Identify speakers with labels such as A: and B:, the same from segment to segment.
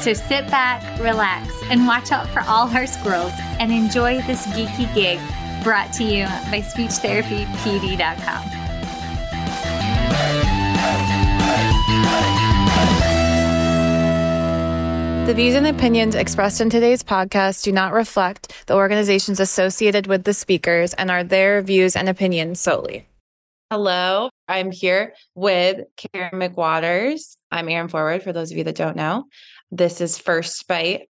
A: So sit back, relax, and watch out for all our squirrels and enjoy this geeky gig brought to you by SpeechTherapyPD.com.
B: The views and opinions expressed in today's podcast do not reflect the organizations associated with the speakers and are their views and opinions solely.
C: Hello, I'm here with Karen McWaters. I'm Erin Forward, for those of you that don't know. This is First Bite.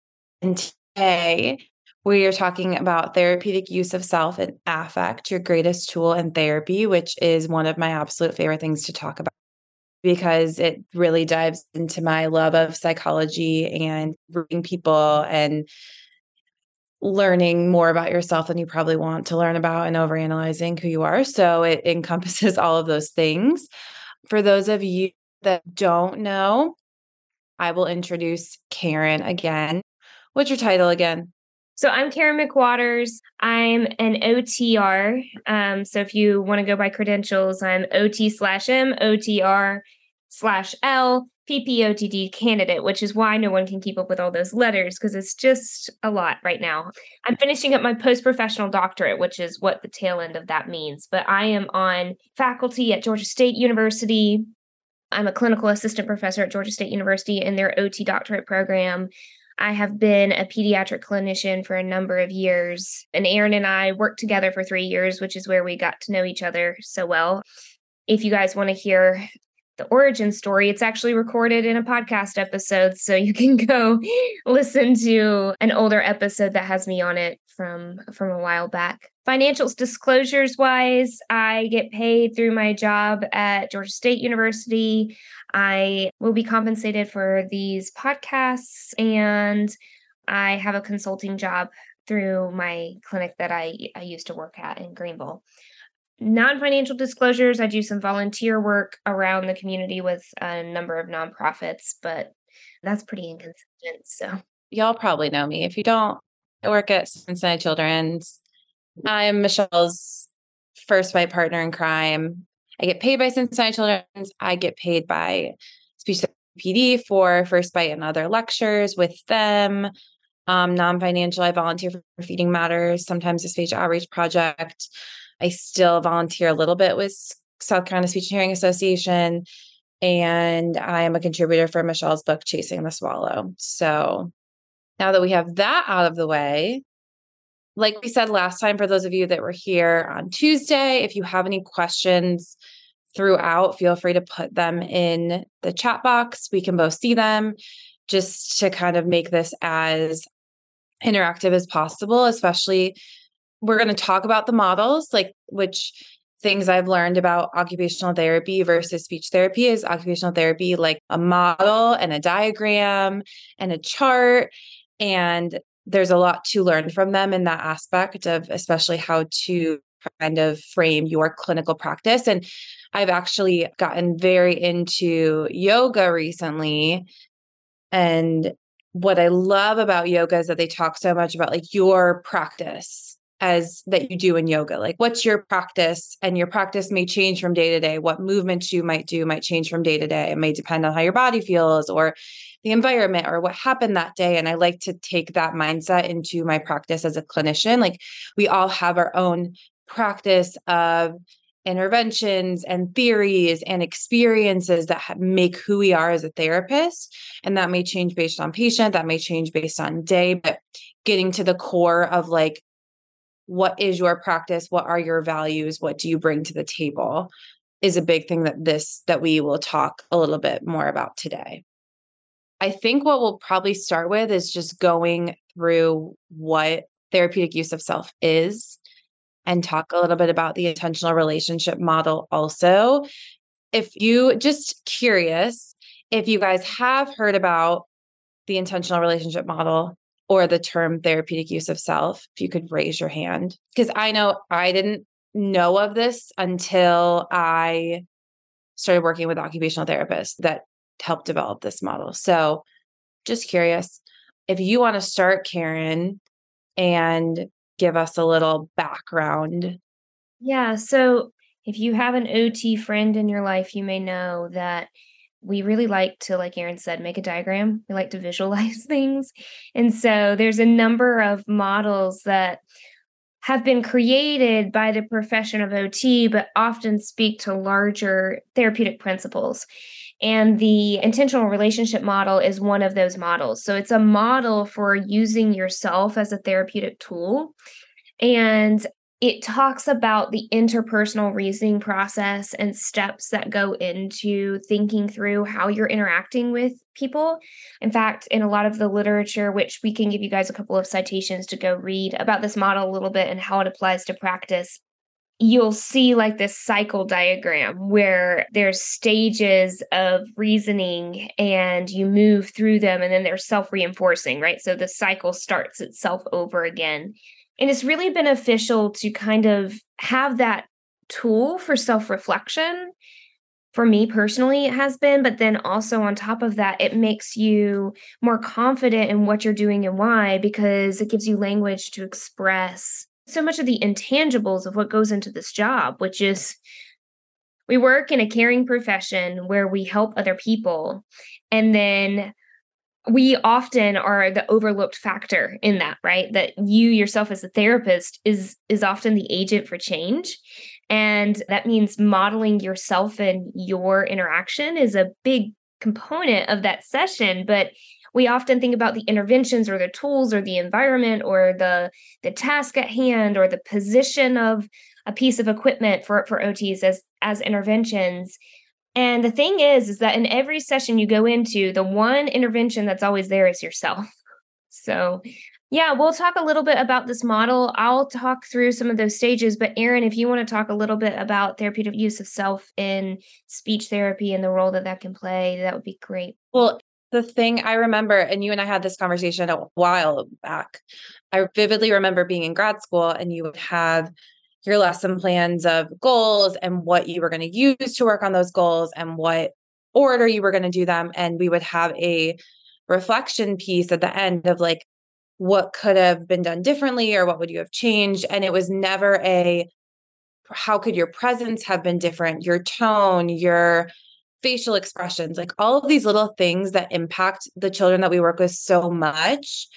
C: And today we are talking about therapeutic use of self and affect, your greatest tool in therapy, which is one of my absolute favorite things to talk about because it really dives into my love of psychology and reading people and learning more about yourself than you probably want to learn about and overanalyzing who you are. So it encompasses all of those things. For those of you that don't know, I will introduce Karen again. What's your title again?
D: So I'm Karen McWaters. I'm an OTR. Um, so if you want to go by credentials, I'm OT slash M, OTR slash L, PPOTD candidate, which is why no one can keep up with all those letters because it's just a lot right now. I'm finishing up my post professional doctorate, which is what the tail end of that means. But I am on faculty at Georgia State University. I'm a clinical assistant professor at Georgia State University in their OT doctorate program. I have been a pediatric clinician for a number of years, and Erin and I worked together for three years, which is where we got to know each other so well. If you guys want to hear the origin story. It's actually recorded in a podcast episode. So you can go listen to an older episode that has me on it from from a while back. Financials disclosures wise, I get paid through my job at Georgia State University. I will be compensated for these podcasts and I have a consulting job through my clinic that I, I used to work at in Greenville non financial disclosures, I do some volunteer work around the community with a number of nonprofits, but that's pretty inconsistent. So,
C: y'all probably know me. If you don't, I work at Cincinnati Children's. I'm Michelle's First Bite partner in crime. I get paid by Cincinnati Children's. I get paid by Speech PD for First Bite and other lectures with them. Um, non financial, I volunteer for Feeding Matters, sometimes a speech outreach project. I still volunteer a little bit with South Carolina Speech and Hearing Association. And I am a contributor for Michelle's book, Chasing the Swallow. So now that we have that out of the way, like we said last time, for those of you that were here on Tuesday, if you have any questions throughout, feel free to put them in the chat box. We can both see them just to kind of make this as interactive as possible, especially we're going to talk about the models, like which things I've learned about occupational therapy versus speech therapy is occupational therapy like a model and a diagram and a chart. And there's a lot to learn from them in that aspect of especially how to kind of frame your clinical practice. And I've actually gotten very into yoga recently. And what I love about yoga is that they talk so much about like your practice as that you do in yoga. Like what's your practice? And your practice may change from day to day. What movements you might do might change from day to day. It may depend on how your body feels or the environment or what happened that day. And I like to take that mindset into my practice as a clinician. Like we all have our own practice of interventions and theories and experiences that make who we are as a therapist. And that may change based on patient, that may change based on day, but getting to the core of like, what is your practice? What are your values? What do you bring to the table? Is a big thing that this that we will talk a little bit more about today. I think what we'll probably start with is just going through what therapeutic use of self is and talk a little bit about the intentional relationship model also. If you just curious, if you guys have heard about the intentional relationship model or the term therapeutic use of self, if you could raise your hand. Because I know I didn't know of this until I started working with occupational therapists that helped develop this model. So just curious if you want to start, Karen, and give us a little background?
D: Yeah. So if you have an OT friend in your life, you may know that we really like to, like Erin said, make a diagram. We like to visualize things. And so there's a number of models that have been created by the profession of OT, but often speak to larger therapeutic principles. And the intentional relationship model is one of those models. So it's a model for using yourself as a therapeutic tool. And it talks about the interpersonal reasoning process and steps that go into thinking through how you're interacting with people. In fact, in a lot of the literature, which we can give you guys a couple of citations to go read about this model a little bit and how it applies to practice, you'll see like this cycle diagram where there's stages of reasoning and you move through them and then they're self-reinforcing right? So the cycle starts itself over again. And it's really beneficial to kind of have that tool for self-reflection. For me personally it has been but then also on top of that it makes you more confident in what you're doing and why because it gives you language to express so much of the intangibles of what goes into this job, which is we work in a caring profession where we help other people. And then we often are the overlooked factor in that, right? That you yourself as a therapist is is often the agent for change. And that means modeling yourself and your interaction is a big component of that session, but we often think about the interventions or the tools or the environment or the the task at hand or the position of a piece of equipment for for OTs as as interventions. And the thing is is that in every session you go into, the one intervention that's always there is yourself. So, yeah, we'll talk a little bit about this model. I'll talk through some of those stages, but Erin, if you want to talk a little bit about therapeutic use of self in speech therapy and the role that that can play, that would be great.
C: Well, the thing I remember, and you and I had this conversation a while back. I vividly remember being in grad school and you would have your lesson plans of goals and what you were going to use to work on those goals and what order you were going to do them. And we would have a reflection piece at the end of like, what could have been done differently or what would you have changed? And it was never a, how could your presence have been different? Your tone, your facial expressions, like all of these little things that impact the children that we work with so much.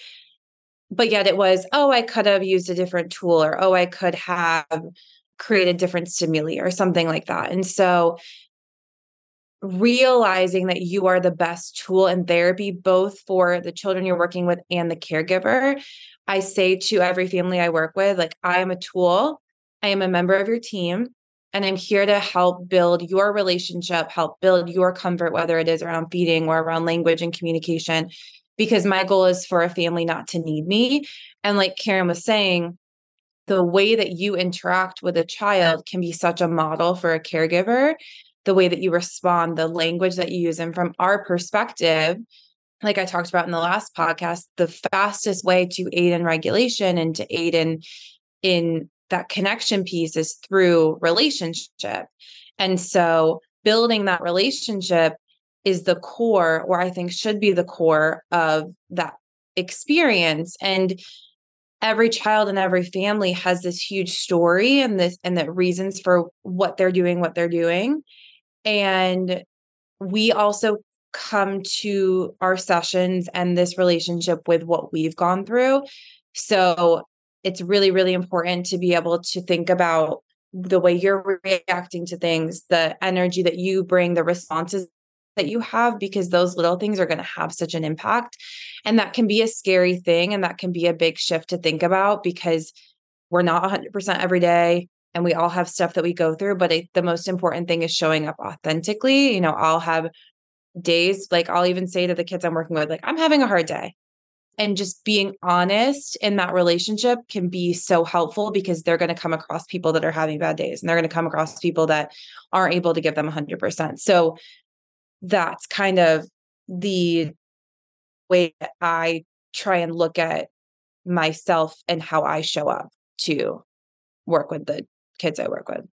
C: But yet it was, oh, I could have used a different tool, or oh, I could have created different stimuli, or something like that. And so realizing that you are the best tool in therapy, both for the children you're working with and the caregiver. I say to every family I work with, like, I am a tool, I am a member of your team. And I'm here to help build your relationship, help build your comfort, whether it is around feeding or around language and communication, because my goal is for a family not to need me. And like Karen was saying, the way that you interact with a child can be such a model for a caregiver the way that you respond the language that you use and from our perspective like i talked about in the last podcast the fastest way to aid in regulation and to aid in in that connection piece is through relationship. And so building that relationship is the core or i think should be the core of that experience. And every child and every family has this huge story and this and the reasons for what they're doing what they're doing. And we also come to our sessions and this relationship with what we've gone through. So it's really really important to be able to think about the way you're reacting to things the energy that you bring the responses that you have because those little things are going to have such an impact. And that can be a scary thing. And that can be a big shift to think about because we're not 100% every day and we all have stuff that we go through. But it, the most important thing is showing up authentically. You know, I'll have days like I'll even say to the kids I'm working with, like, I'm having a hard day. And just being honest in that relationship can be so helpful because they're going to come across people that are having bad days and they're going to come across people that aren't able to give them 100%. So that's kind of the way that I try and look at myself and how I show up to work with the kids I work with.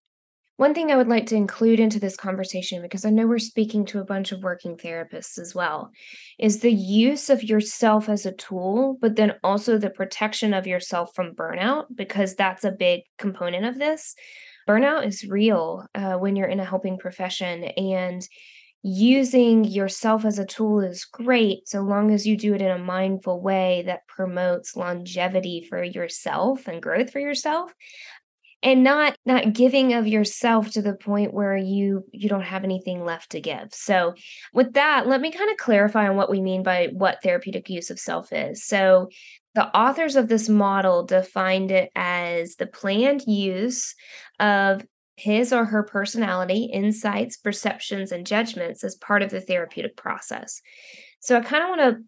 D: One thing I would like to include into this conversation, because I know we're speaking to a bunch of working therapists as well, is the use of yourself as a tool, but then also the protection of yourself from burnout, because that's a big component of this. Burnout is real uh, when you're in a helping profession. And using yourself as a tool is great so long as you do it in a mindful way that promotes longevity for yourself and growth for yourself and not not giving of yourself to the point where you you don't have anything left to give so with that let me kind of clarify on what we mean by what therapeutic use of self is so the authors of this model defined it as the planned use of his or her personality, insights, perceptions, and judgments as part of the therapeutic process. So I kind of want to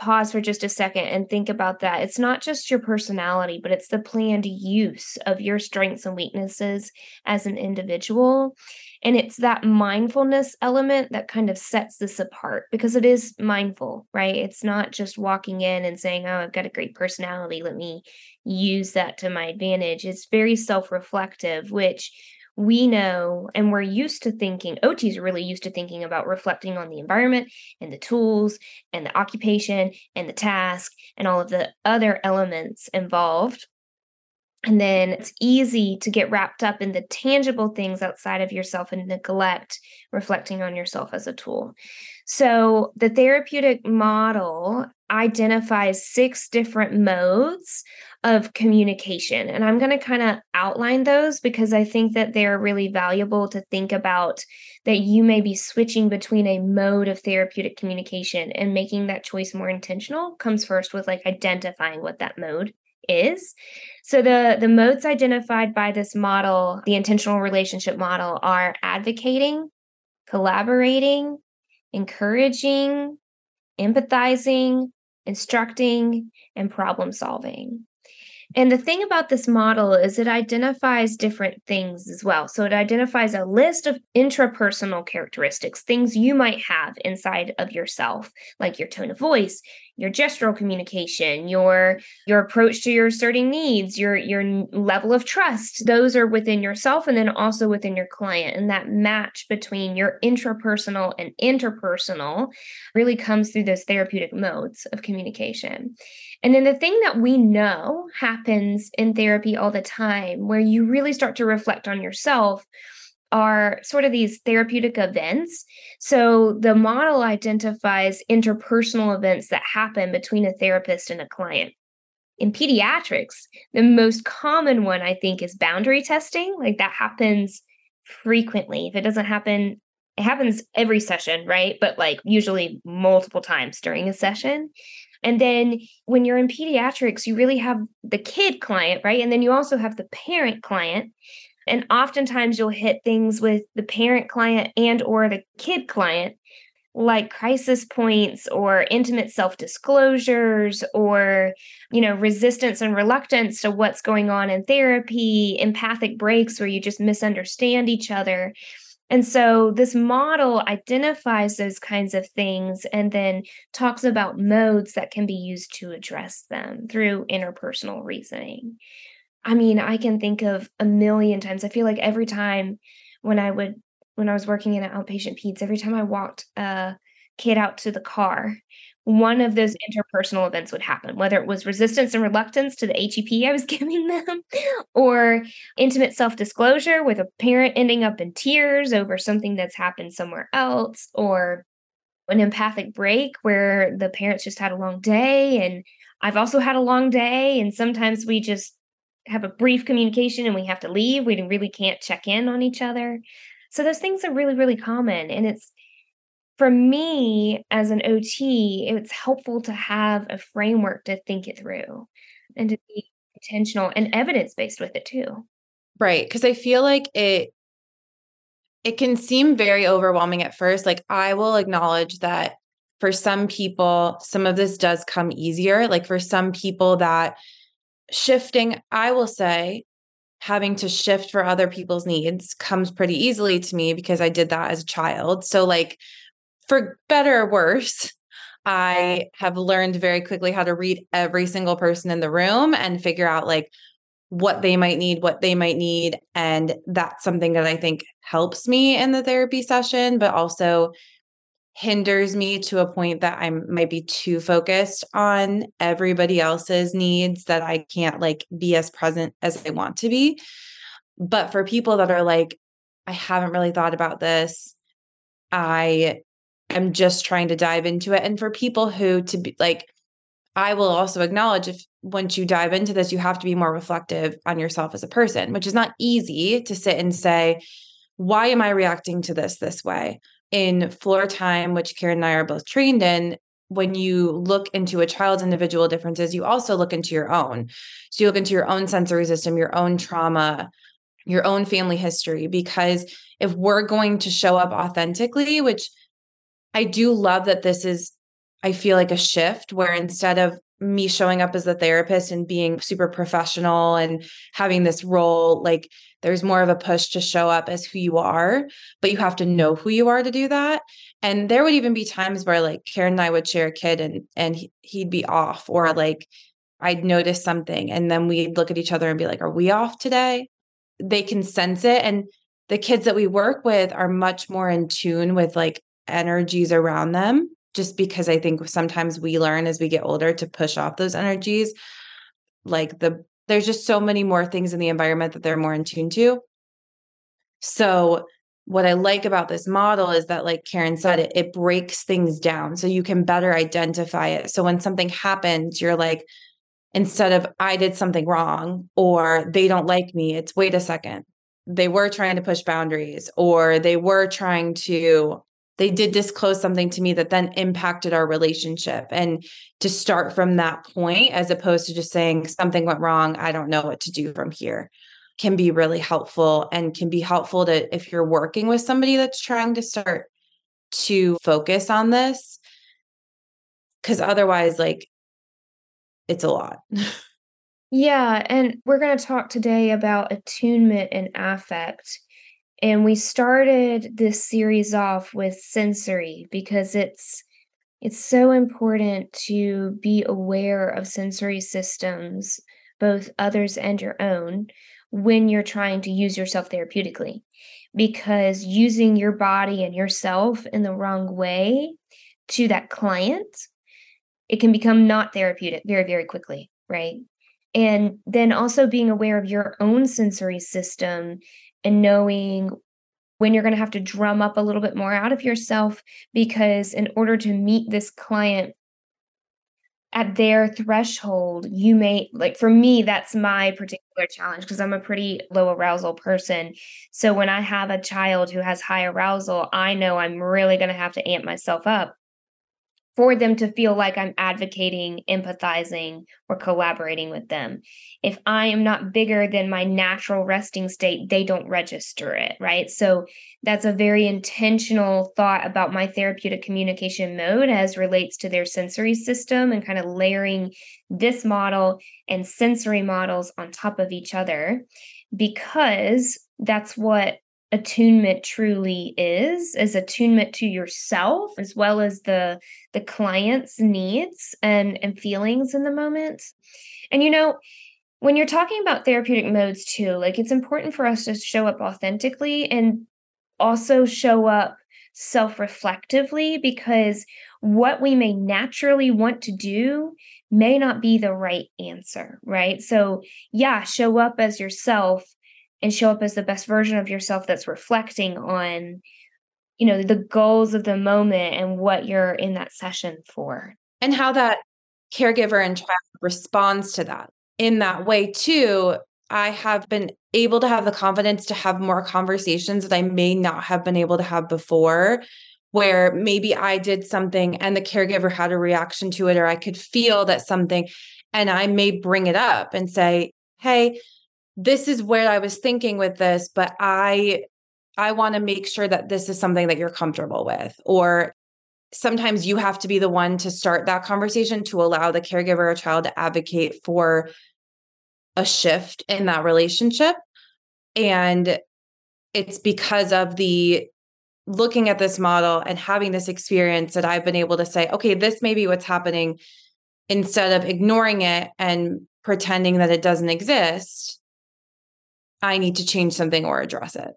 D: pause for just a second and think about that. It's not just your personality, but it's the planned use of your strengths and weaknesses as an individual. And it's that mindfulness element that kind of sets this apart because it is mindful, right? It's not just walking in and saying, Oh, I've got a great personality. Let me use that to my advantage. It's very self reflective, which we know and we're used to thinking ots are really used to thinking about reflecting on the environment and the tools and the occupation and the task and all of the other elements involved and then it's easy to get wrapped up in the tangible things outside of yourself and neglect reflecting on yourself as a tool. So, the therapeutic model identifies six different modes of communication. And I'm going to kind of outline those because I think that they're really valuable to think about that you may be switching between a mode of therapeutic communication and making that choice more intentional comes first with like identifying what that mode is. So the the modes identified by this model, the intentional relationship model are advocating, collaborating, encouraging, empathizing, instructing, and problem solving. And the thing about this model is it identifies different things as well. So it identifies a list of intrapersonal characteristics, things you might have inside of yourself, like your tone of voice, your gestural communication, your your approach to your asserting needs, your your level of trust. Those are within yourself and then also within your client. And that match between your intrapersonal and interpersonal really comes through those therapeutic modes of communication. And then the thing that we know happens in therapy all the time, where you really start to reflect on yourself, are sort of these therapeutic events. So the model identifies interpersonal events that happen between a therapist and a client. In pediatrics, the most common one I think is boundary testing. Like that happens frequently. If it doesn't happen, it happens every session, right? But like usually multiple times during a session. And then when you're in pediatrics, you really have the kid client, right? And then you also have the parent client. And oftentimes you'll hit things with the parent client and or the kid client like crisis points or intimate self-disclosures or you know resistance and reluctance to what's going on in therapy empathic breaks where you just misunderstand each other and so this model identifies those kinds of things and then talks about modes that can be used to address them through interpersonal reasoning. I mean i can think of a million times i feel like every time when i would when I was working in an outpatient peds, every time I walked a kid out to the car, one of those interpersonal events would happen, whether it was resistance and reluctance to the HEP I was giving them, or intimate self disclosure with a parent ending up in tears over something that's happened somewhere else, or an empathic break where the parents just had a long day and I've also had a long day. And sometimes we just have a brief communication and we have to leave. We really can't check in on each other. So those things are really, really common. And it's for me as an OT, it's helpful to have a framework to think it through and to be intentional and evidence based with it too.
C: Right. Cause I feel like it it can seem very overwhelming at first. Like I will acknowledge that for some people, some of this does come easier. Like for some people that shifting, I will say, having to shift for other people's needs comes pretty easily to me because I did that as a child. So, like, for better or worse, I have learned very quickly how to read every single person in the room and figure out like what they might need, what they might need. And that's something that I think helps me in the therapy session, but also hinders me to a point that I might be too focused on everybody else's needs that I can't like be as present as I want to be. But for people that are like, I haven't really thought about this, I am just trying to dive into it. And for people who to be like, I will also acknowledge if once you dive into this, you have to be more reflective on yourself as a person, which is not easy to sit and say, why am I reacting to this this way? in floor time, which Karen and I are both trained in, when you look into a child's individual differences, you also look into your own. So you look into your own sensory system, your own trauma, your own family history. Because if we're going to show up authentically, which I do love that this is, I feel like a shift where instead of me showing up as a therapist and being super professional and having this role, like there's more of a push to show up as who you are, but you have to know who you are to do that. And there would even be times where like Karen and I would share a kid and and he'd be off or like I'd notice something and then we'd look at each other and be like, "Are we off today?" They can sense it and the kids that we work with are much more in tune with like energies around them just because I think sometimes we learn as we get older to push off those energies like the there's just so many more things in the environment that they're more in tune to. So what I like about this model is that, like Karen said, it, it breaks things down so you can better identify it. So when something happens, you're like, instead of I did something wrong or they don't like me, it's wait a second. They were trying to push boundaries or they were trying to they did disclose something to me that then impacted our relationship. And to start from that point as opposed to just saying something went wrong i don't know what to do from here can be really helpful and can be helpful to if you're working with somebody that's trying to start to focus on this because otherwise like it's a lot.
D: Yeah and we're going to talk today about attunement and affect and we started this series off with sensory because it's it's so important to be aware of sensory systems, both others and your own, when you're trying to use yourself therapeutically. Because using your body and yourself in the wrong way to that client, it can become not therapeutic very, very quickly, right? And then also being aware of your own sensory system and knowing when you're going to have to drum up a little bit more out of yourself because in order to meet this client at their threshold you may like for me that's my particular challenge because i'm a pretty low arousal person. So when i have a child who has high arousal i know i'm really going to have to amp myself up for them to feel like I'm advocating, empathizing, or collaborating with them. If I am not bigger than my natural resting state, they don't register it, right? So that's a very intentional thought about my therapeutic communication mode as relates to their sensory system and kind of layering this model and sensory models on top of each other because that's what attunement truly is is attunement to yourself as well as the the client's needs and and feelings in the moment. And you know when you're talking about therapeutic modes too like it's important for us to show up authentically and also show up self-reflectively because what we may naturally want to do may not be the right answer right? So yeah show up as yourself and show up as the best version of yourself that's reflecting on you know the goals of the moment and what you're in that session for.
C: And how that caregiver and child responds to that. In that way too i have been able to have the confidence to have more conversations that i may not have been able to have before where maybe i did something and the caregiver had a reaction to it or i could feel that something and i may bring it up and say hey this is where I was thinking with this, but I I want to make sure that this is something that you're comfortable with or sometimes you have to be the one to start that conversation to allow the caregiver or child to advocate for a shift in that relationship and it's because of the looking at this model and having this experience that I've been able to say okay this may be what's happening instead of ignoring it and pretending that it doesn't exist I need to change something or address it.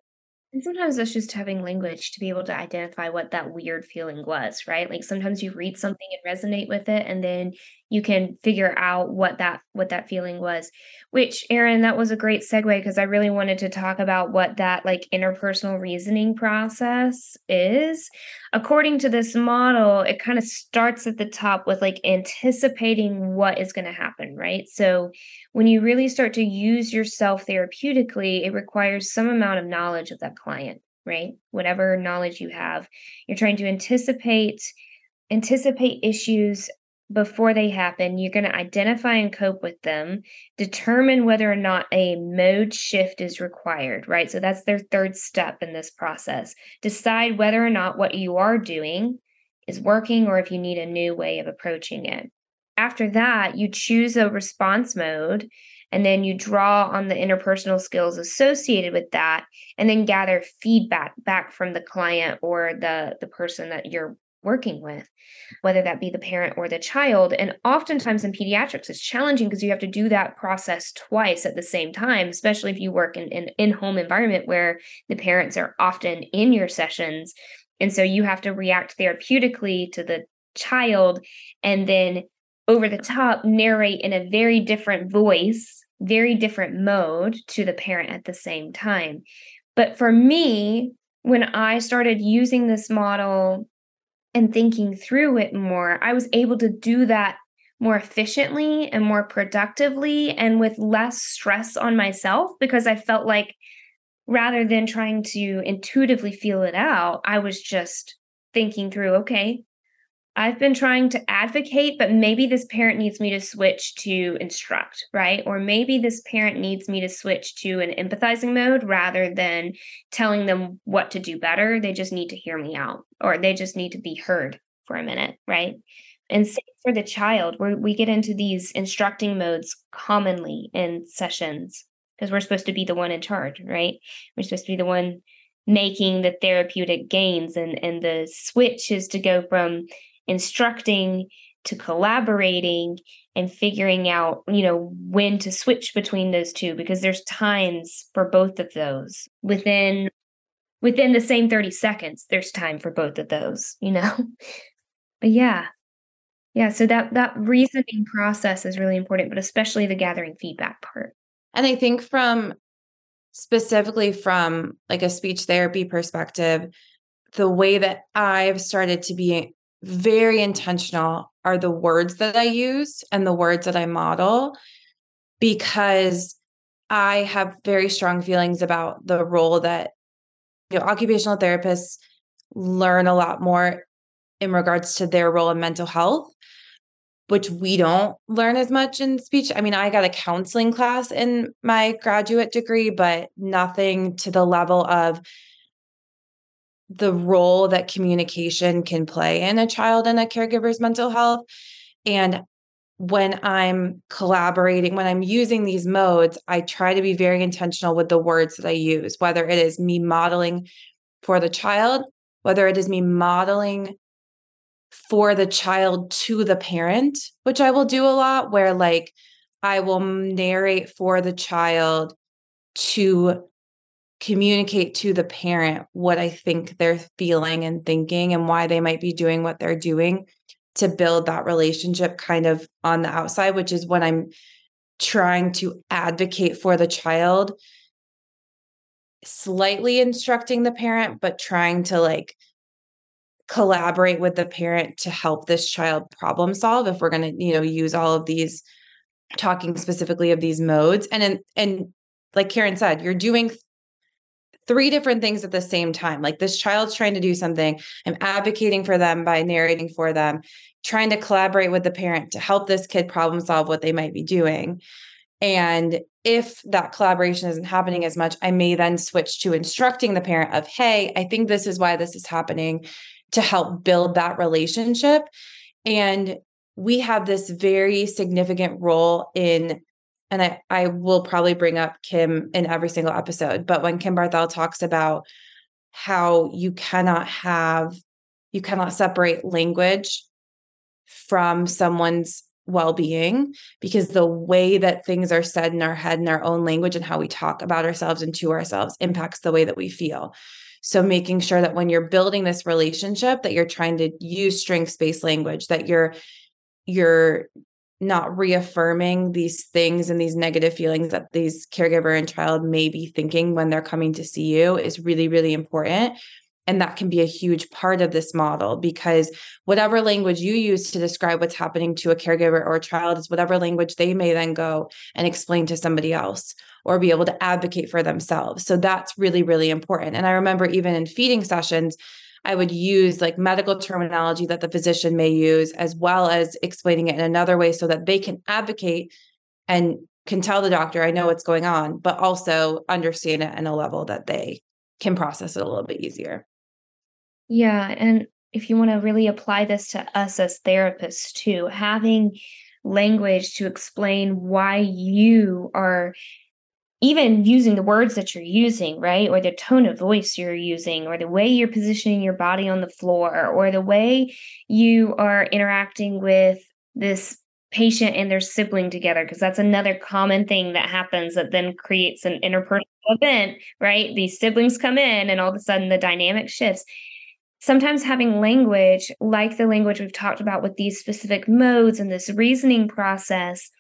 D: And sometimes that's just having language to be able to identify what that weird feeling was, right? Like sometimes you read something and resonate with it and then you can figure out what that what that feeling was. Which Erin, that was a great segue because I really wanted to talk about what that like interpersonal reasoning process is. According to this model, it kind of starts at the top with like anticipating what is going to happen, right? So when you really start to use yourself therapeutically, it requires some amount of knowledge of that client, right? Whatever knowledge you have, you're trying to anticipate anticipate issues before they happen. You're going to identify and cope with them, determine whether or not a mode shift is required, right? So that's their third step in this process. Decide whether or not what you are doing is working or if you need a new way of approaching it. After that, you choose a response mode and then you draw on the interpersonal skills associated with that and then gather feedback back from the client or the the person that you're working with, whether that be the parent or the child. And oftentimes in pediatrics, it's challenging because you have to do that process twice at the same time, especially if you work in an in home environment where the parents are often in your sessions. And so you have to react therapeutically to the child and then over the top narrate in a very different voice, very different mode to the parent at the same time. But for me, when I started using this model and thinking through it more, I was able to do that more efficiently and more productively and with less stress on myself because I felt like rather than trying to intuitively feel it out, I was just thinking through, okay, I've been trying to advocate, but maybe this parent needs me to switch to instruct, right? Or maybe this parent needs me to switch to an empathizing mode rather than telling them what to do better. They just need to hear me out or they just need to be heard for a minute, right? And same for the child, where we get into these instructing modes commonly in sessions because we're supposed to be the one in charge, right? We're supposed to be the one making the therapeutic gains and and the switch is to go from instructing to collaborating and figuring out you know when to switch between those two because there's times for both of those. Within within the same 30 seconds there's time for both of those you know? But yeah. Yeah so that that reasoning process is really important but especially the gathering feedback part.
C: And i think from specifically from like a speech therapy perspective the way that i've started to be very intentional are the words that I use and the words that I model because I have very strong feelings about the role that you know occupational therapists learn a lot more in regards to their role in mental health which we don't learn as much in speech. I mean, I got a counseling class in my graduate degree, but nothing to the level of the role that communication can play in a child and a caregiver's mental health. And when I'm collaborating, when I'm using these modes, I try to be very intentional with the words that I use, whether it is me modeling for the child, whether it is me modeling for the child to the parent, which I will do a lot, where like I will narrate for the child to communicate to the parent what I think they're feeling and thinking and why they might be doing what they're doing to build that relationship kind of on the outside, which is when I'm trying to advocate for the child, slightly instructing the parent, but trying to like collaborate with the parent to help this child problem solve if we're going to you know use all of these talking specifically of these modes. And in, and like Karen said you're doing three different things at the same time. Like this child's trying to do something. I'm advocating for them by narrating for them trying to collaborate with the parent to help this kid problem solve what they might be doing. And if that collaboration isn't happening as much, I may then switch to instructing the parent of, hey, I think this is why this is happening to help build that relationship. And we have this very significant role in, and I, I will probably bring up Kim in every single episode, but when Kim Barthel talks about how you cannot have, you cannot separate language from someone's well-being because the way that things are said in our head in our own language and how we talk about ourselves and to ourselves impacts the way that we feel. So making sure that when you're building this relationship that you're trying to use strengths based language that you're you're not reaffirming these things and these negative feelings that these caregiver and child may be thinking when they're coming to see you is really really important and that can be a huge part of this model because whatever language you use to describe what's happening to a caregiver or a child is whatever language they may then go and explain to somebody else or be able to advocate for themselves. So that's really, really important. And I remember even in feeding sessions, I would use like medical terminology that the physician may use, as well as explaining it in another way so that they can advocate and can tell the doctor, I know what's going on, but also understand it in a level that they can process it a little bit easier.
D: Yeah. And if you want to really apply this to us as therapists too, having language to explain why you are even using the words that you're using, right? Or the tone of voice you're using, or the way you're positioning your body on the floor, or the way you are interacting with this patient and their sibling together, because that's another common thing that happens that then creates an interpersonal event, right? These siblings come in and all of a sudden the dynamic shifts. Sometimes having language like the language we've talked about with these specific modes and this reasoning process,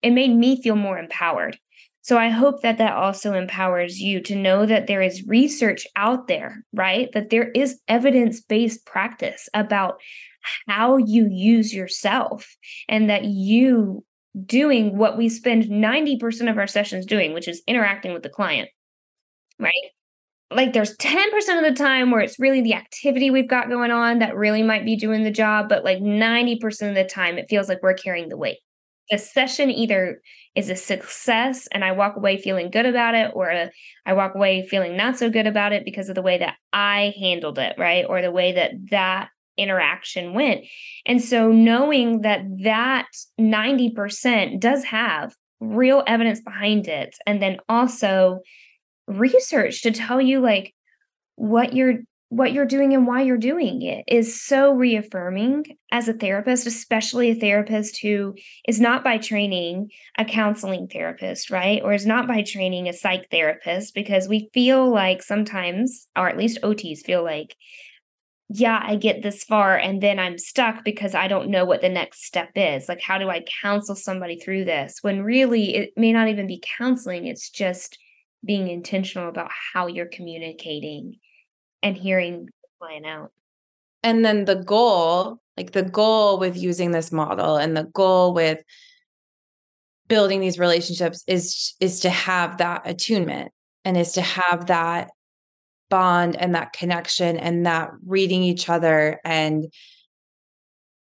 D: it made me feel more empowered so I hope that that also empowers you to know that there is research out there, right? That there is evidence based practice about how you use yourself and that you doing what we spend 90% of our sessions doing, which is interacting with the client, right? Like there's 10% of the time where it's really the activity we've got going on that really might be doing the job, but like 90% of the time it feels like we're carrying the weight. The session either is a success and I walk away feeling good about it, or a, I walk away feeling not so good about it because of the way that I handled it, right? Or the way that that interaction went. And so knowing that that 90% does have real evidence behind it, and then also research to tell you like what you're what you're doing and why you're doing it is so reaffirming as a therapist, especially a therapist who is not by training a counseling therapist, right? Or is not by training a psych therapist, because we feel like sometimes, or at least OTs feel like, yeah, I get this far and then I'm stuck because I don't know what the next step is. Like, how do I counsel somebody through this? When really it may not even be counseling, it's just being intentional about how you're communicating and hearing client out.
C: And then the goal, like the goal with using this model and the goal with building these relationships is is to have that attunement and is to have that bond and that connection and that reading each other and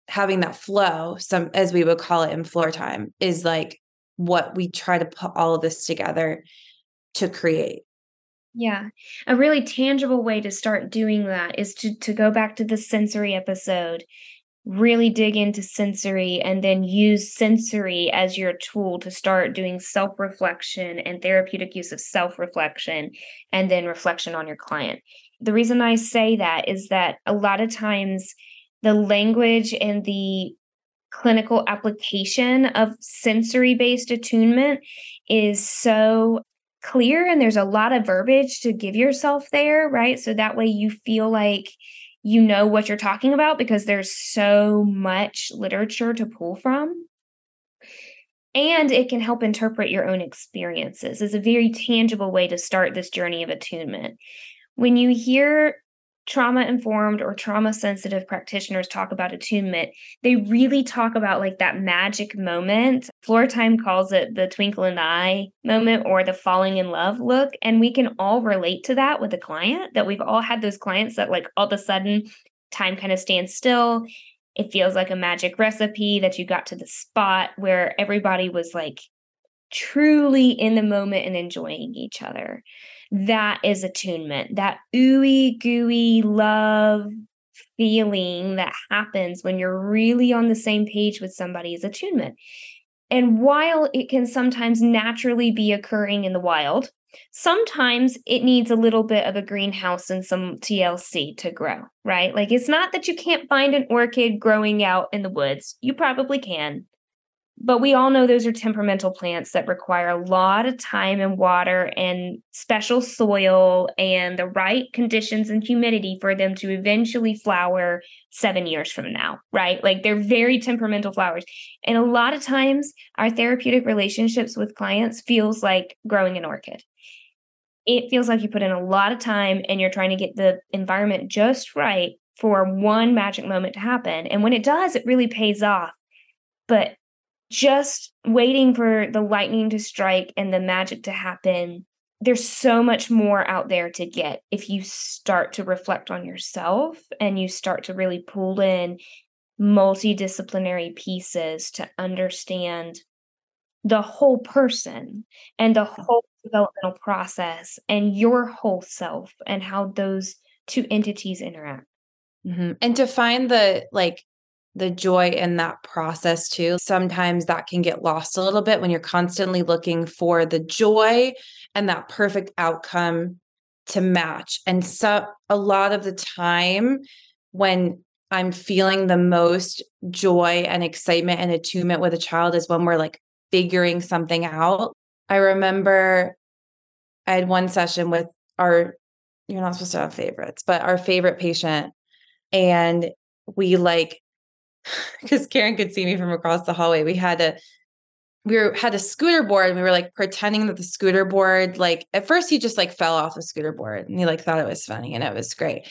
C: having that flow, some as we would call it in floor time, is like what we try to put all of this together to create.
D: Yeah. A really tangible way to start doing that is to to go back to the sensory episode, really dig into sensory and then use sensory as your tool to start doing self-reflection and therapeutic use of self-reflection and then reflection on your client. The reason I say that is that a lot of times the language and the clinical application of sensory based attunement is so clear and there's a lot of verbiage to give yourself there, right? So that way you feel like you know what you're talking about because there's so much literature to pull from. And it can help interpret your own experiences. It's a very tangible way to start this journey of attunement. When you hear trauma informed or trauma sensitive practitioners talk about attunement, they really talk about like that magic moment. Floor Time calls it the twinkle in the eye moment or the falling in love look. And we can all relate to that with a client that we've all had those clients that like all of a sudden time kind of stands still. It feels like a magic recipe that you got to the spot where everybody was like truly in the moment and enjoying each other that is attunement, that ooey gooey love feeling that happens when you're really on the same page with somebody is attunement. And while it can sometimes naturally be occurring in the wild, sometimes it needs a little bit of a greenhouse and some TLC to grow, right? Like it's not that you can't find an orchid growing out in the woods. You probably can. But we all know those are temperamental plants that require a lot of time and water and special soil and the right conditions and humidity for them to eventually flower seven years from now, right? Like they're very temperamental flowers. And a lot of times our therapeutic relationships with clients feels like growing an orchid. It feels like you put in a lot of time and you're trying to get the environment just right for one magic moment to happen. And when it does, it really pays off. But just waiting for the lightning to strike and the magic to happen there's so much more out there to get if you start to reflect on yourself and you start to really pull in multidisciplinary pieces to understand the whole person and the whole developmental process and your whole self and how those two entities interact.
C: Mm-hmm. And to find the like the joy in that process too. Sometimes that can get lost a little bit when you're constantly looking for the joy and that perfect outcome to match. And so a lot of the time when I'm feeling the most joy and excitement and attunement with a child is when we're like figuring something out. I remember I had one session with our, you're not supposed to have favorites, but our favorite patient. And we like because Karen could see me from across the hallway. We had a we were, had a scooter board and we were like pretending that the scooter board like at first he just like fell off the scooter board and he like thought it was funny and it was great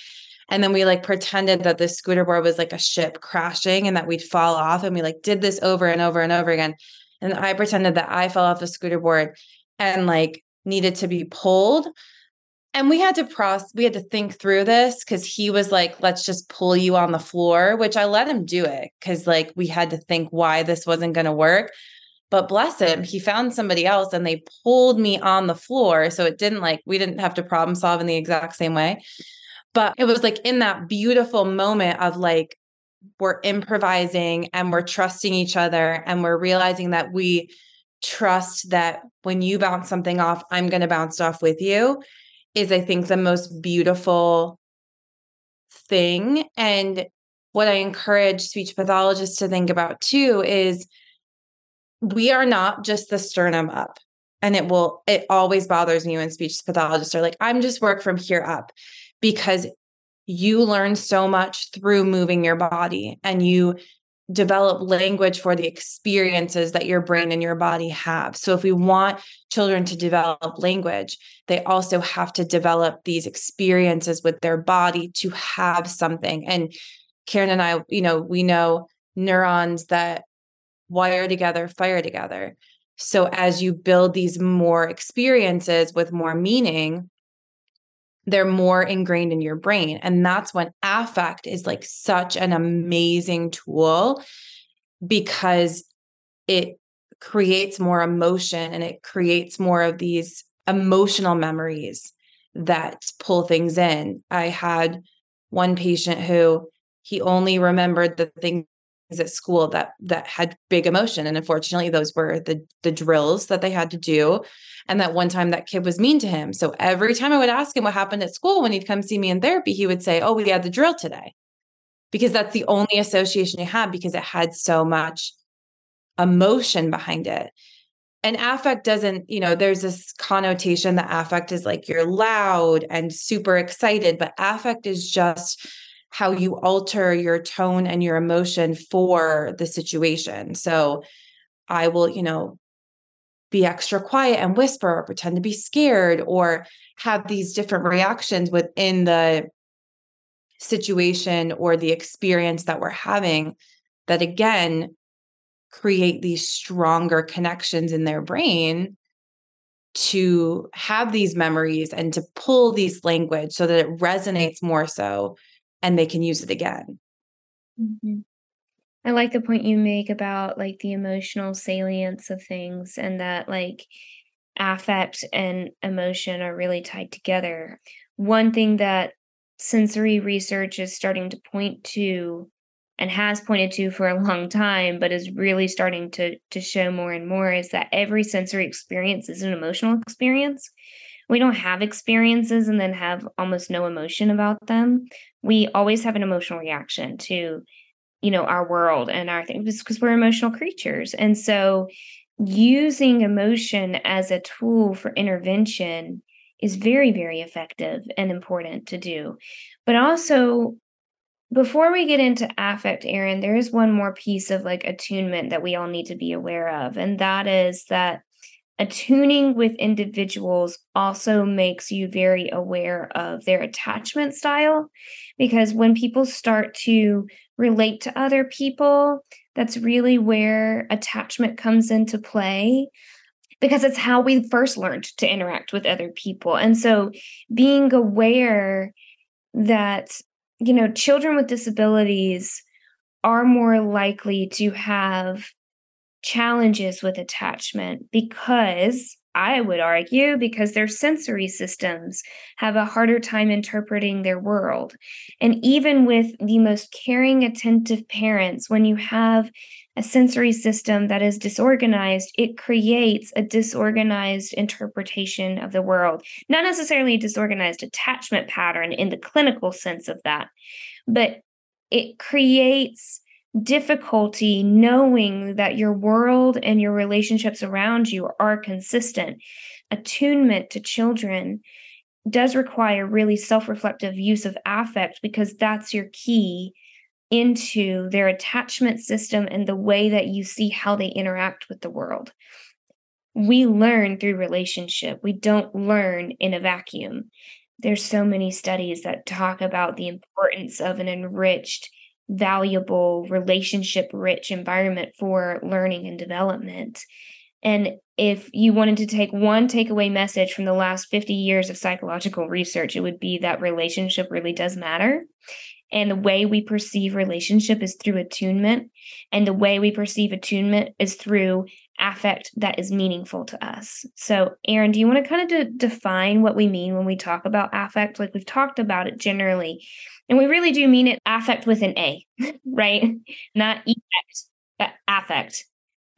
C: and then we like pretended that the scooter board was like a ship crashing and that we'd fall off and we like did this over and over and over again and i pretended that i fell off the scooter board and like needed to be pulled and we had to process we had to think through this because he was like let's just pull you on the floor which i let him do it because like we had to think why this wasn't going to work. But bless him he found somebody else and they pulled me on the floor so it didn't like we didn't have to problem solve in the exact same way. But it was like in that beautiful moment of like we're improvising and we're trusting each other and we're realizing that we trust that when you bounce something off i'm going to bounce off with you is I think the most beautiful thing. And what I encourage speech pathologists to think about too is we are not just the sternum up. And it will, it always bothers me when speech pathologists are like, I'm just work from here up because you learn so much through moving your body and you develop language for the experiences that your brain and your body have. So, if we want children to develop language, they also have to develop these experiences with their body to have something. And Karen and I, you know, we know neurons that wire together, fire together. So, as you build these more experiences with more meaning, they're more ingrained in your brain. And that's when affect is like such an amazing tool because it creates more emotion and it creates more of these emotional memories that pull things in. I had one patient who he only remembered the things at school that that had big emotion and unfortunately those were the the drills that they had to do and that one time that kid was mean to him. So every time i would ask him what happened at school when he'd come see me in therapy he would say oh we had the drill today. Because that's the only association he had because it had so much emotion behind it. And affect doesn't you know there's this connotation that affect is like you're loud and super excited but affect is just how you alter your tone and your emotion for the situation. So i will you know be extra quiet and whisper or pretend to be scared or have these different reactions within the situation or the experience that we're having that again create these stronger connections in their brain to have these memories and to pull these language so that it resonates more so and they can use it again.
D: Mm-hmm. I like the point you make about like the emotional salience of things and that like affect and emotion are really tied together. One thing that sensory research is starting to point to and has pointed to for a long time but is really starting to to show more and more is that every sensory experience is an emotional experience we don't have experiences and then have almost no emotion about them we always have an emotional reaction to you know our world and our things because we're emotional creatures and so using emotion as a tool for intervention is very very effective and important to do but also before we get into affect, Erin, there is one more piece of like attunement that we all need to be aware of. And that is that attuning with individuals also makes you very aware of their attachment style. Because when people start to relate to other people, that's really where attachment comes into play because it's how we first learned to interact with other people. And so being aware that you know, children with disabilities are more likely to have challenges with attachment because I would argue because their sensory systems have a harder time interpreting their world. And even with the most caring, attentive parents, when you have a sensory system that is disorganized, it creates a disorganized interpretation of the world. Not necessarily a disorganized attachment pattern in the clinical sense of that, but it creates difficulty knowing that your world and your relationships around you are consistent. Attunement to children does require really self reflective use of affect because that's your key into their attachment system and the way that you see how they interact with the world. We learn through relationship, we don't learn in a vacuum. There's so many studies that talk about the importance of an enriched, valuable, relationship rich environment for learning and development. And if you wanted to take one takeaway message from the last 50 years of psychological research, it would be that relationship really does matter. And the way we perceive relationship is through attunement. And the way we perceive attunement is through affect that is meaningful to us. So, Erin, do you want to kind of de- define what we mean when we talk about affect? Like we've talked about it generally, and we really do mean it affect with an A, right? Not effect, but affect.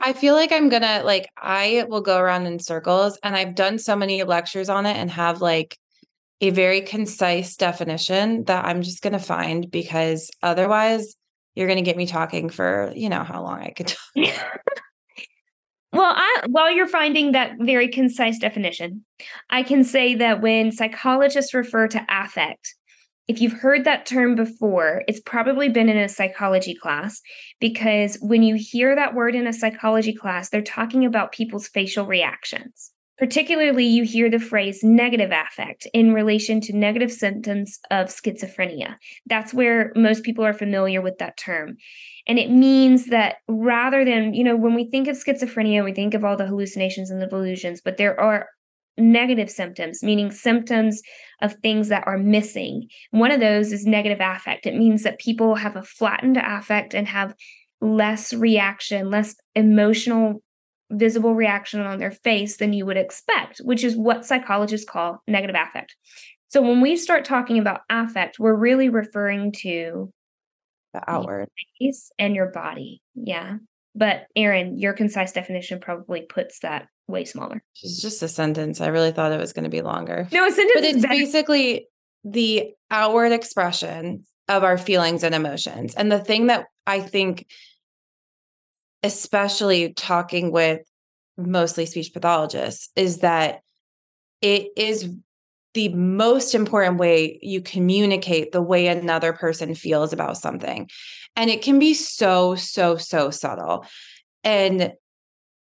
C: I feel like I'm gonna like I will go around in circles and I've done so many lectures on it and have like a very concise definition that I'm just going to find because otherwise you're going to get me talking for, you know, how long I could
D: Well, I, while you're finding that very concise definition, I can say that when psychologists refer to affect, if you've heard that term before, it's probably been in a psychology class because when you hear that word in a psychology class, they're talking about people's facial reactions. Particularly, you hear the phrase negative affect in relation to negative symptoms of schizophrenia. That's where most people are familiar with that term. And it means that rather than, you know, when we think of schizophrenia, we think of all the hallucinations and the delusions, but there are negative symptoms, meaning symptoms of things that are missing. One of those is negative affect. It means that people have a flattened affect and have less reaction, less emotional visible reaction on their face than you would expect, which is what psychologists call negative affect. So when we start talking about affect, we're really referring to
C: the outward
D: face and your body. Yeah. But Erin, your concise definition probably puts that way smaller.
C: It's just a sentence. I really thought it was going to be longer.
D: No, a sentence.
C: But it's basically the outward expression of our feelings and emotions. And the thing that I think, especially talking with mostly speech pathologists, is that it is the most important way you communicate the way another person feels about something. And it can be so, so, so subtle. And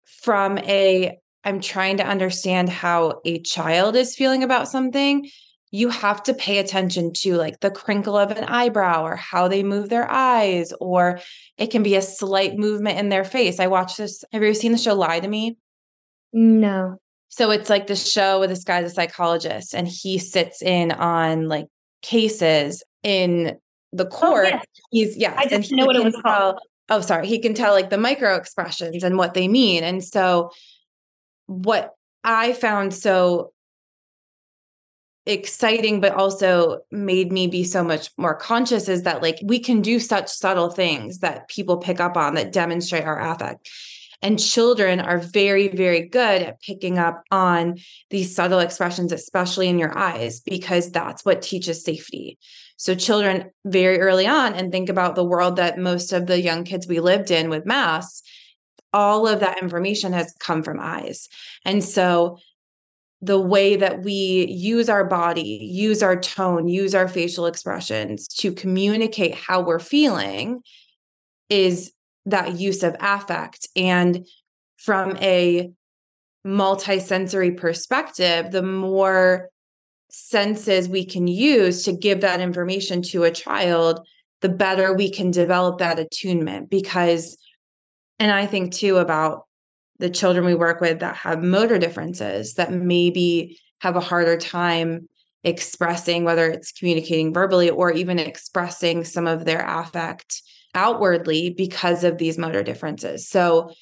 C: from a, I'm trying to understand how a child is feeling about something, you have to pay attention to like the crinkle of an eyebrow or how they move their eyes, or it can be a slight movement in their face. I watched this. Have you ever seen the show Lie to Me?
D: No.
C: So it's like the show with this guy's a psychologist, and he sits in on like cases in the oh, court. Oh, He's yeah.
D: I just know what it was tell, called.
C: Oh, sorry. He can tell like the micro expressions and what they mean. And so what I found so exciting but also made me be so much more conscious is that like we can do such subtle things that people pick up on that demonstrate our affect and children are very, very good at picking up on these subtle expressions, especially in your eyes, because that's what teaches safety. So, children very early on, and think about the world that most of the young kids we lived in with masks, all of that information has come from eyes. And so, the way that we use our body, use our tone, use our facial expressions to communicate how we're feeling is that use of affect. And from a multisensory perspective, the more senses we can use to give that information to a child, the better we can develop that attunement. Because, and I think too about the children we work with that have motor differences that maybe have a harder time expressing, whether it's communicating verbally or even expressing some of their affect outwardly because of these motor differences. So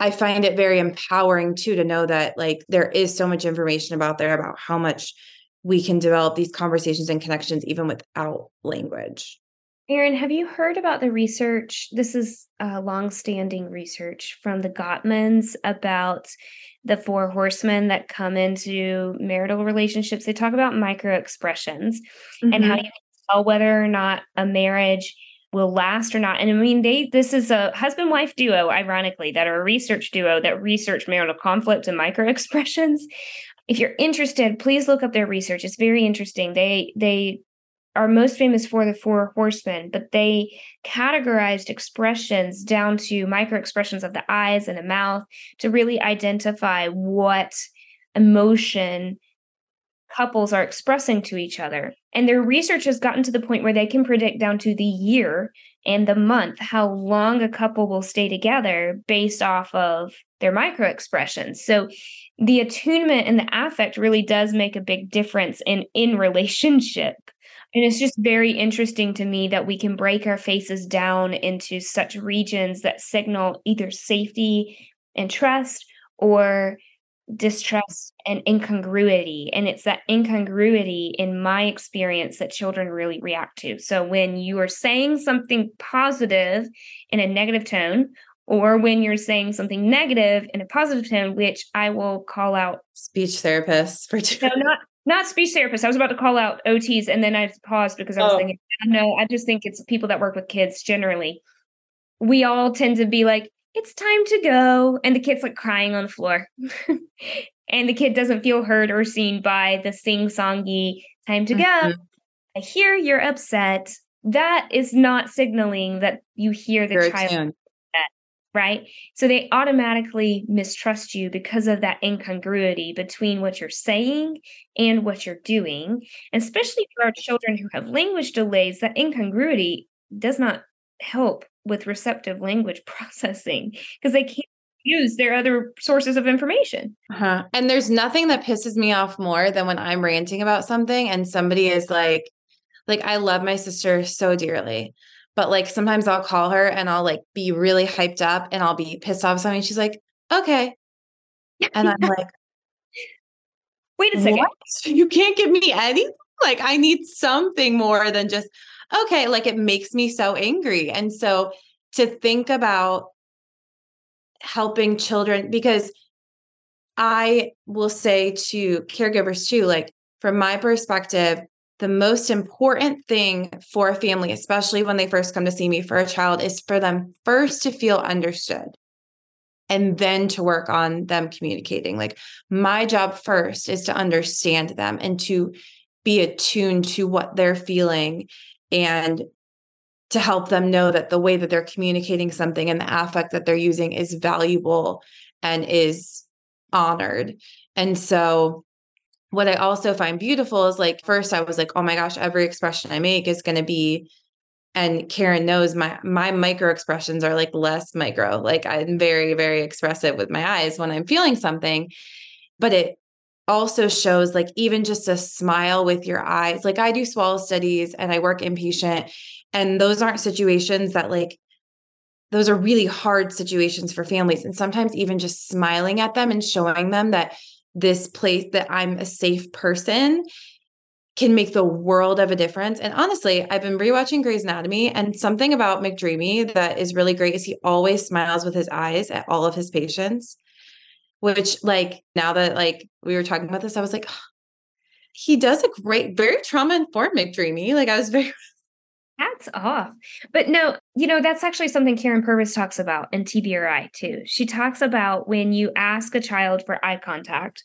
C: I find it very empowering too to know that like there is so much information about there about how much we can develop these conversations and connections even without language.
D: Erin, have you heard about the research? This is uh, long-standing research from the Gottmans about the four horsemen that come into marital relationships. They talk about micro expressions mm-hmm. and how mm-hmm. you tell whether or not a marriage will last or not. And I mean, they this is a husband wife duo, ironically, that are a research duo that research marital conflict and micro expressions. If you're interested, please look up their research. It's very interesting. They they are most famous for the four horsemen, but they categorized expressions down to micro expressions of the eyes and the mouth to really identify what emotion couples are expressing to each other. And their research has gotten to the point where they can predict down to the year and the month how long a couple will stay together based off of their micro expressions. So the attunement and the affect really does make a big difference in in relationship. And it's just very interesting to me that we can break our faces down into such regions that signal either safety and trust or distrust and incongruity. And it's that incongruity, in my experience, that children really react to. So when you are saying something positive in a negative tone, or when you're saying something negative in a positive tone, which I will call out
C: speech therapists for
D: no, not not speech therapists. I was about to call out OTs, and then I paused because I was oh. thinking, no, I just think it's people that work with kids generally. We all tend to be like, it's time to go. And the kid's like crying on the floor. and the kid doesn't feel heard or seen by the sing songy time to mm-hmm. go. I hear you're upset. That is not signaling that you hear the child. Right? So they automatically mistrust you because of that incongruity between what you're saying and what you're doing. And especially for our children who have language delays, that incongruity does not help with receptive language processing because they can't use their other sources of information.
C: Uh-huh. And there's nothing that pisses me off more than when I'm ranting about something and somebody is like, like I love my sister so dearly, but like sometimes I'll call her and I'll like be really hyped up and I'll be pissed off something. She's like, okay. And I'm like,
D: wait a second. What?
C: You can't give me anything? Like I need something more than just, okay. Like it makes me so angry. And so to think about helping children, because I will say to caregivers too, like from my perspective, the most important thing for a family, especially when they first come to see me for a child, is for them first to feel understood and then to work on them communicating. Like my job first is to understand them and to be attuned to what they're feeling and to help them know that the way that they're communicating something and the affect that they're using is valuable and is honored. And so what I also find beautiful is like first I was like, oh my gosh, every expression I make is going to be and Karen knows my my micro expressions are like less micro. Like I'm very very expressive with my eyes when I'm feeling something. But it also shows like even just a smile with your eyes. Like I do swallow studies and I work inpatient and those aren't situations that like those are really hard situations for families and sometimes even just smiling at them and showing them that this place that I'm a safe person can make the world of a difference. And honestly, I've been rewatching Grey's Anatomy, and something about McDreamy that is really great is he always smiles with his eyes at all of his patients. Which, like, now that like we were talking about this, I was like, oh, he does a great, very trauma informed McDreamy. Like, I was very
D: Hats off. But no, you know, that's actually something Karyn Purvis talks about in TBRI too. She talks about when you ask a child for eye contact,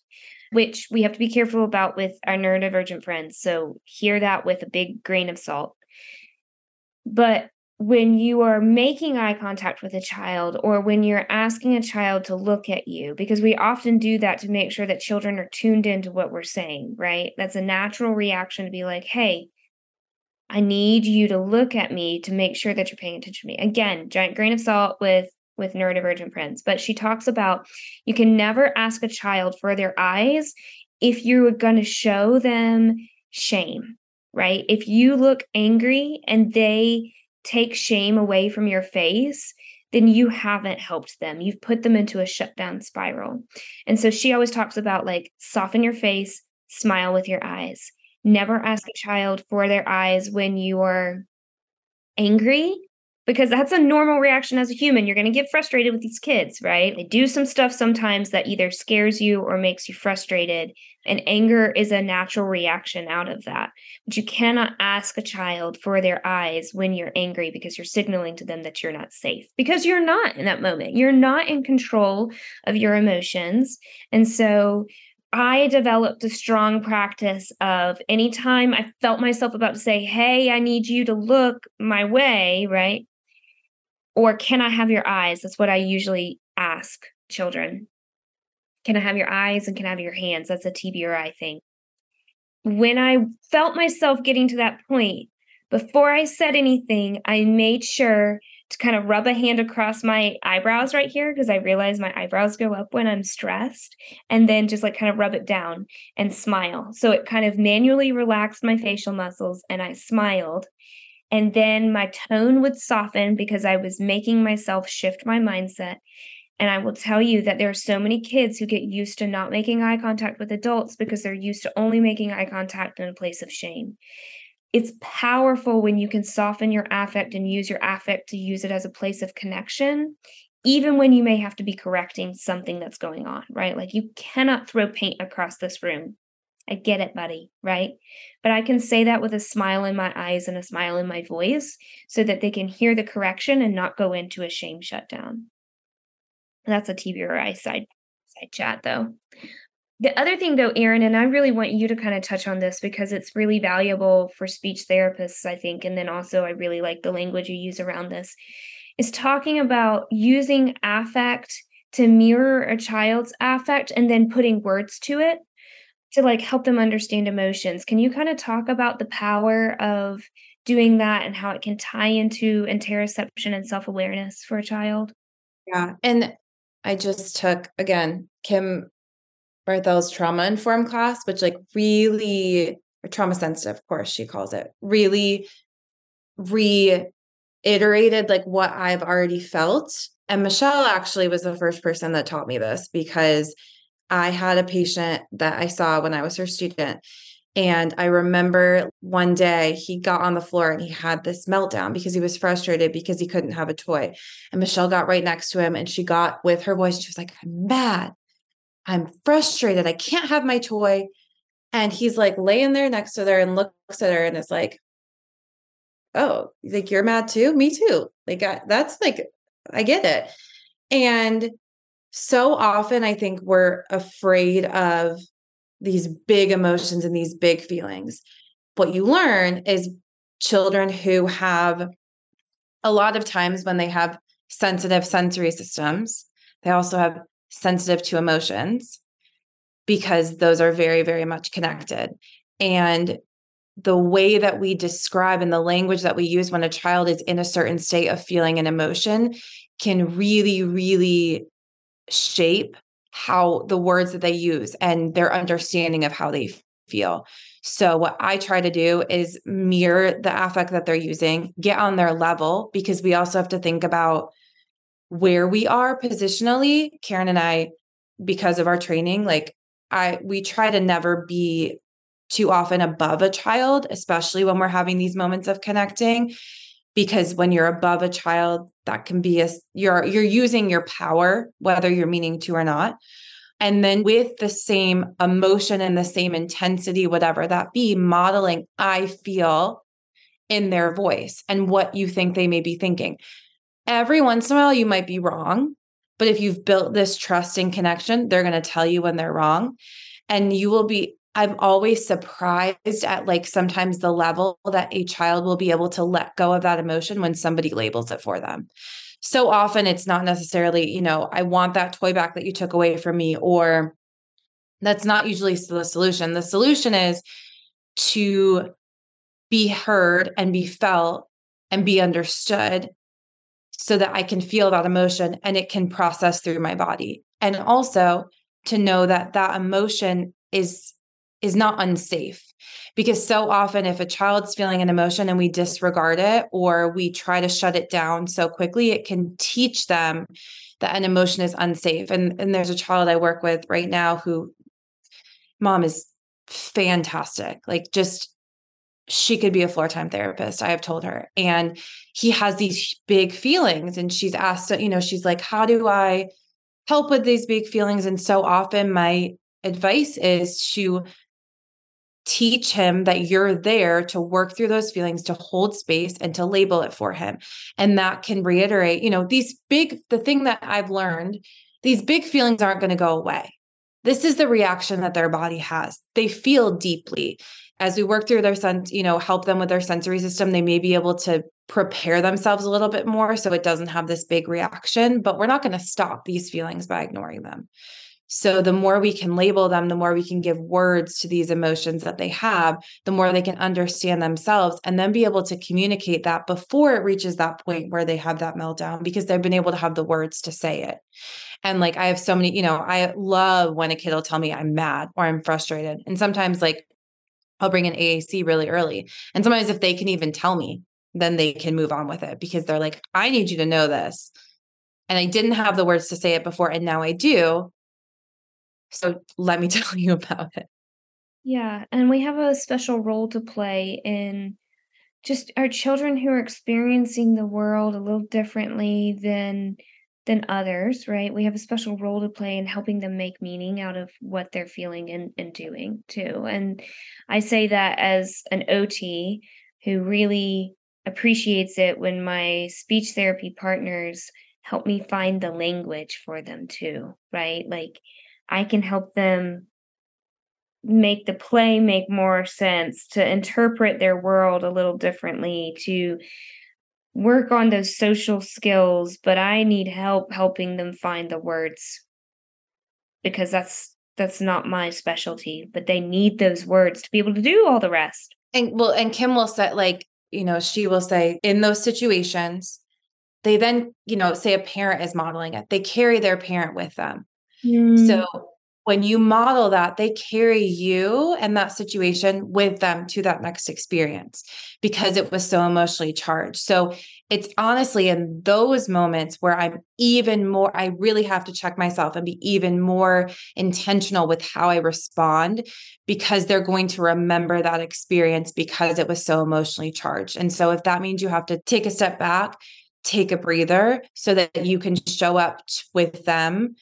D: which we have to be careful about with our neurodivergent friends. So hear that with a big grain of salt. But when you are making eye contact with a child or when you're asking a child to look at you, because we often do that to make sure that children are tuned into what we're saying, right? That's a natural reaction to be like, hey, I need you to look at me to make sure that you're paying attention to me. Again, giant grain of salt with with neurodivergent friends, but she talks about you can never ask a child for their eyes if you're going to show them shame, right? If you look angry and they take shame away from your face, then you haven't helped them. You've put them into a shutdown spiral. And so she always talks about like soften your face, smile with your eyes. Never ask a child for their eyes when you're angry because that's a normal reaction as a human. You're going to get frustrated with these kids, right? They do some stuff sometimes that either scares you or makes you frustrated. And anger is a natural reaction out of that. But you cannot ask a child for their eyes when you're angry because you're signaling to them that you're not safe because you're not in that moment. You're not in control of your emotions. And so I developed a strong practice of anytime I felt myself about to say, Hey, I need you to look my way, right? Or can I have your eyes? That's what I usually ask children. Can I have your eyes and can I have your hands? That's a TBRI thing. When I felt myself getting to that point, before I said anything, I made sure to kind of rub a hand across my eyebrows right here because I realize my eyebrows go up when I'm stressed, and then just like kind of rub it down and smile. So it kind of manually relaxed my facial muscles and I smiled. And then my tone would soften because I was making myself shift my mindset. And I will tell you that there are so many kids who get used to not making eye contact with adults because they're used to only making eye contact in a place of shame it's powerful when you can soften your affect and use your affect to use it as a place of connection even when you may have to be correcting something that's going on right? Like you cannot throw paint across this room. I get it buddy right? But i can say that with a smile in my eyes and a smile in my voice so that they can hear the correction and not go into a shame shutdown. That's a tbri side side chat though the other thing, though, Erin, and I really want you to kind of touch on this because it's really valuable for speech therapists, I think. And then also, I really like the language you use around this, is talking about using affect to mirror a child's affect and then putting words to it to like help them understand emotions. Can you kind of talk about the power of doing that and how it can tie into interoception and self awareness for a child?
C: Yeah. And I just took again Kim Barthel's trauma informed class, which like really trauma sensitive, course, she calls it, really reiterated like what I've already felt. And Michelle actually was the first person that taught me this because I had a patient that I saw when I was her student. And I remember one day he got on the floor and he had this meltdown because he was frustrated because he couldn't have a toy. And Michelle got right next to him and she got with her voice, she was like, I'm mad. I'm frustrated. I can't have my toy. And he's like laying there next to her and looks at her and is like, Oh, like you're mad too? Me too. Like I, that's like, I get it. And so often I think we're afraid of these big emotions and these big feelings. What you learn is children who have a lot of times when they have sensitive sensory systems, they also have sensitive to emotions because those are very, very much connected. And the way that we describe and the language that we use when a child is in a certain state of feeling and emotion can really, really shape how the words that they use and their understanding of how they feel. So, what I try to do is mirror the affect that they're using, get on their level, because we also have to think about where we are positionally. Karen and I, because of our training, like I, we try to never be too often above a child, especially when we're having these moments of connecting because when you're above a child that can be a you're you're using your power whether you're meaning to or not and then with the same emotion and the same intensity whatever that be modeling i feel in their voice and what you think they may be thinking every once in a while you might be wrong but if you've built this trust and connection they're going to tell you when they're wrong and you will be I'm always surprised at like sometimes the level that a child will be able to let go of that emotion when somebody labels it for them. So often it's not necessarily, you know, I want that toy back that you took away from me, or that's not usually the solution. The solution is to be heard and be felt and be understood so that I can feel that emotion and it can process through my body. And also to know that that emotion is is not unsafe. Because so often if a child's feeling an emotion and we disregard it or we try to shut it down so quickly it can teach them that an emotion is unsafe. And and there's a child i work with right now who mom is fantastic. Like just she could be a floor time therapist i have told her and he has these big feelings and she's asked you know she's like how do i help with these big feelings and so often my advice is to teach him that you're there to work through those feelings, to hold space and to label it for him. And that can reiterate, you know, these big, the thing that I've learned, these big feelings aren't going to go away. This is the reaction that their body has. They feel deeply. As we work through their sense, you know, help them with their sensory system, they may be able to prepare themselves a little bit more so it doesn't have this big reaction. But we're not going to stop these feelings by ignoring them. So the more we can label them, the more we can give words to these emotions that they have, the more they can understand themselves and then be able to communicate that before it reaches that point where they have that meltdown because they've been able to have the words to say it. And like I have so many, you know, I love when a kid will tell me I'm mad or I'm frustrated. And sometimes like I'll bring an AAC really early. And sometimes if they can even tell me, then they can move on with it because they're like, I need you to know this. And I didn't have the words to say it before, and now I do so let me tell you about it.
D: Yeah, and we have a special role to play in just our children who are experiencing the world a little differently than than others, right? We have a special role to play in helping them make meaning out of what they're feeling and, and doing too. And I say that as an OT who really appreciates it when my speech therapy partners help me find the language for them too, right? Like I can help them make the play make more sense, to interpret their world a little differently, to work on those social skills, but I need help helping them find the words because that's that's not my specialty, but they need those words to be able to do all the rest.
C: And well, and Kim will say like, you know, she will say in those situations, they then, you know, say a parent is modeling it, they carry their parent with them.
D: Mm.
C: So when you model that, they carry you and that situation with them to that next experience because it was so emotionally charged. So it's honestly in those moments where I'm even more, I really have to check myself and be even more intentional with how I respond because they're going to remember that experience because it was so emotionally charged. And so if that means you have to take a step back, take a breather so that you can show up with them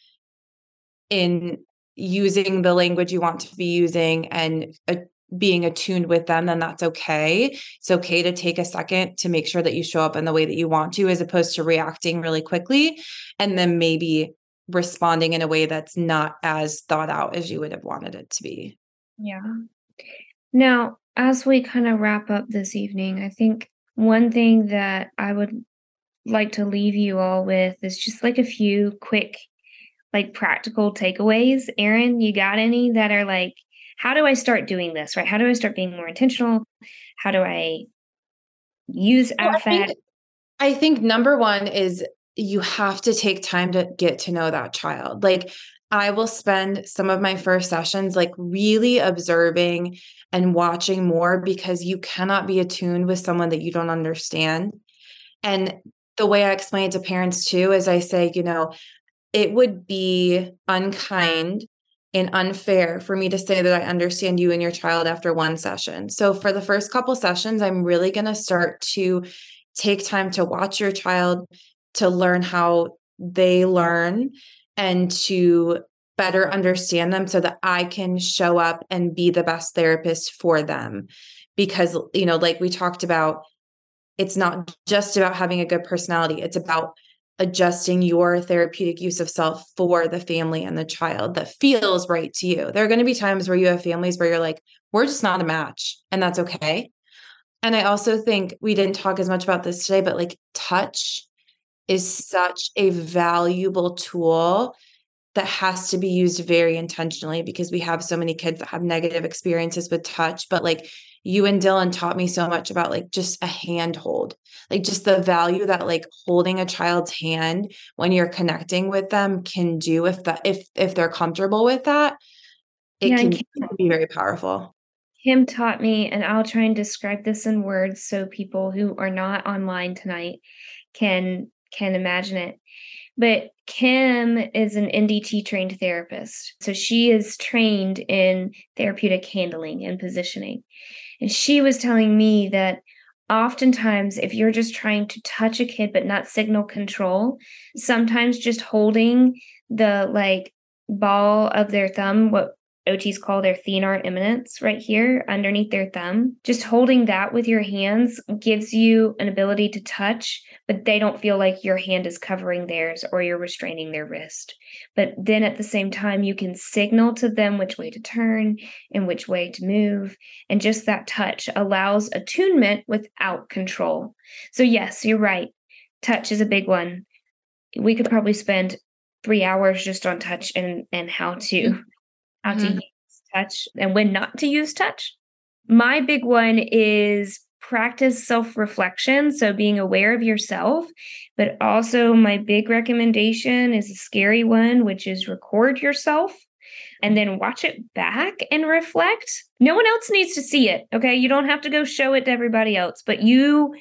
C: in using the language you want to be using and uh, being attuned with them, then that's okay. It's okay to take a second to make sure that you show up in the way that you want to, as opposed to reacting really quickly and then maybe responding in a way that's not as thought out as you would have wanted it to be.
D: Yeah. Now, as we kind of wrap up this evening, I think one thing that I would like to leave you all with is just like a few quick like practical takeaways. Erin, you got any that are like, how do I start doing this? Right? How do I start being more intentional? How do I use well, I think,
C: I think number one is you have to take time to get to know that child. Like I will spend some of my first sessions like really observing and watching more because you cannot be attuned with someone that you don't understand. And the way I explain it to parents too is I say, you know, it would be unkind and unfair for me to say that I understand you and your child after one session. So for the first couple sessions, I'm really going to start to take time to watch your child to learn how they learn and to better understand them so that I can show up and be the best therapist for them. Because, you know, like we talked about, it's not just about having a good personality, it's about adjusting your therapeutic use of self for the family and the child that feels right to you. There are going to be times where you have families where you're like, we're just not a match, and that's okay. And I also think we didn't talk as much about this today, but like touch is such a valuable tool that has to be used very intentionally because we have so many kids that have negative experiences with touch. But like you and Dylan taught me so much about like just a handhold, like just the value that like holding a child's hand when you're connecting with them can do if that if if they're comfortable with that, it yeah, can, can be very powerful.
D: Kim taught me, and I'll try and describe this in words so people who are not online tonight can can imagine it. But Kim is an NDT trained therapist. So she is trained in therapeutic handling and positioning. And she was telling me that oftentimes, if you're just trying to touch a kid but not signal control, sometimes just holding the like ball of their thumb, what OTs call their thenar eminence right here underneath their thumb. Just holding that with your hands gives you an ability to touch, but they don't feel like your hand is covering theirs or you're restraining their wrist. But then at the same time, you can signal to them which way to turn and which way to move. And just that touch allows attunement without control. So, yes, you're right. Touch is a big one. We could probably spend three hours just on touch and, and how to mm. How mm-hmm. to use touch and when not to use touch. My big one is practice self reflection. So being aware of yourself. But also, my big recommendation is a scary one, which is record yourself and then watch it back and reflect. No one else needs to see it. Okay. You don't have to go show it to everybody else, but you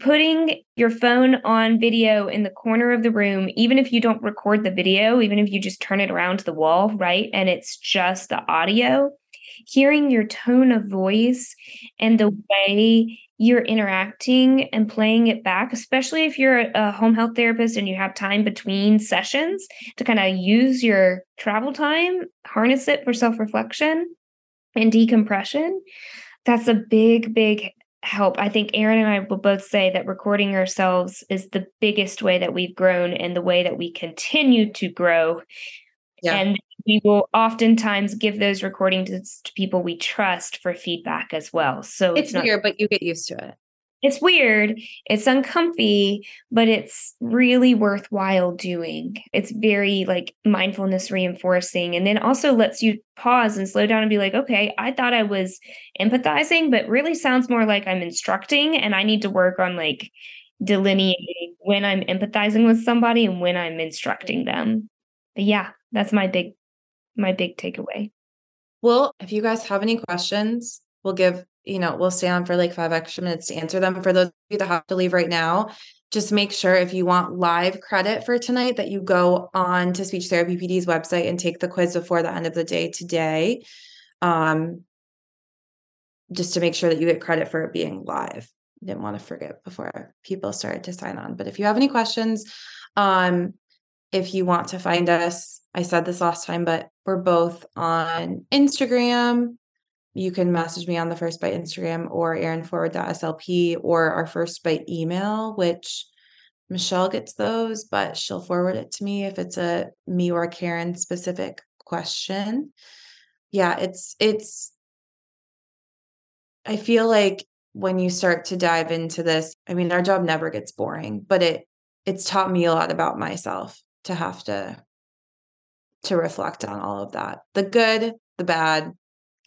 D: putting your phone on video in the corner of the room, even if you don't record the video, even if you just turn it around to the wall, right? And it's just the audio, hearing your tone of voice and the way you're interacting and playing it back, especially if you're a home health therapist and you have time between sessions to kind of use your travel time, harness it for self reflection and decompression. That's a big, big help. I think Erin and I will both say that recording ourselves is the biggest way that we've grown and the way that we continue to grow. Yeah. And we will oftentimes give those recordings to people we trust for feedback as well. So
C: it's, it's not, weird, but you get used to it
D: it's weird, it's uncomfy, but it's really worthwhile doing. It's very like mindfulness reinforcing and then also lets you pause and slow down and be like, okay, I thought I was empathizing, but really sounds more like I'm instructing and I need to work on like delineating when I'm empathizing with somebody and when I'm instructing them. But yeah, that's my big my big takeaway.
C: Well, if you guys have any questions, we'll give, you know, we'll stay on for like five extra minutes to answer them. For those of you that have to leave right now, just make sure if you want live credit for tonight that you go on to Speech Therapy PD's website and take the quiz before the end of the day today. Um, just to make sure that you get credit for it being live. Didn't want to forget before people started to sign on. But if you have any questions, um, if you want to find us, I said this last time, but we're both on Instagram. You can message me on the First Bite Instagram or Erin Forward SLP or our First Bite email, which Michelle gets those, but she'll forward it to me if it's a me or Karen specific question. Yeah, it's it's I feel like when you start to dive into this, I mean, our job never gets boring, but it it's taught me a lot about myself to have to to reflect on all of that. The good, the bad.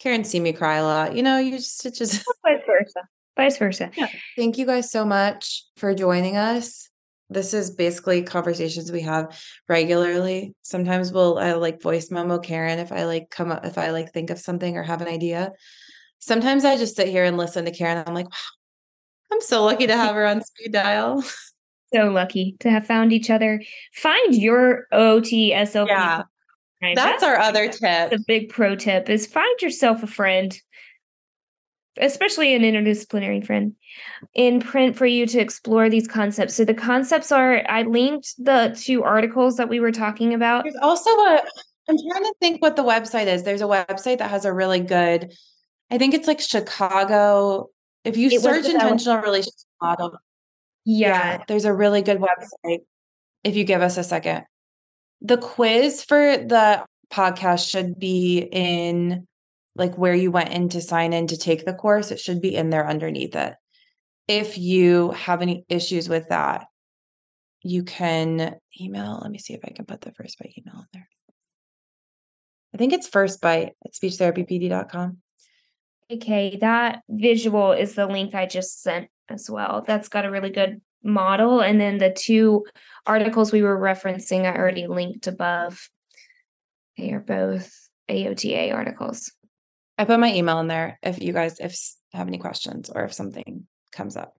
C: Karen see me cry a lot. You know, you just it just
D: vice versa. Vice versa.
C: Yeah. Thank you guys so much for joining us. This is basically conversations we have regularly. Sometimes we'll I like voice memo Karen if I like come up if I like think of something or have an idea sometimes I just sit here and listen to Karen. I'm like, wow, I'm so lucky to have her on speed dial.
D: So lucky to have found each other. Find your OTSLP.
C: Yeah. That's, That's, our other tip.
D: The big pro tip is find yourself a friend, especially an interdisciplinary friend, in print for you to explore these concepts. So the concepts are I linked the two articles that we were talking about.
C: There's also a I'm trying to think what the website is. There's a website that has a really good I think it's like Chicago. If you it search intentional relationship model,
D: yeah. yeah,
C: there's a really good website. If you give us a second, the quiz for the podcast should be in like where you went in to sign in to take the course. It should be in there underneath it. If you have any issues with that, you can email. Let me see if I can put the first bite email in there. I think it's first bite at speechtherapypd.com.
D: Okay, that visual is the link I just sent as well. That's got a really good model. And then the two articles we were referencing, I already linked above. They are both AOTA articles.
C: I put my email in there if you guys if have any questions or if something comes up.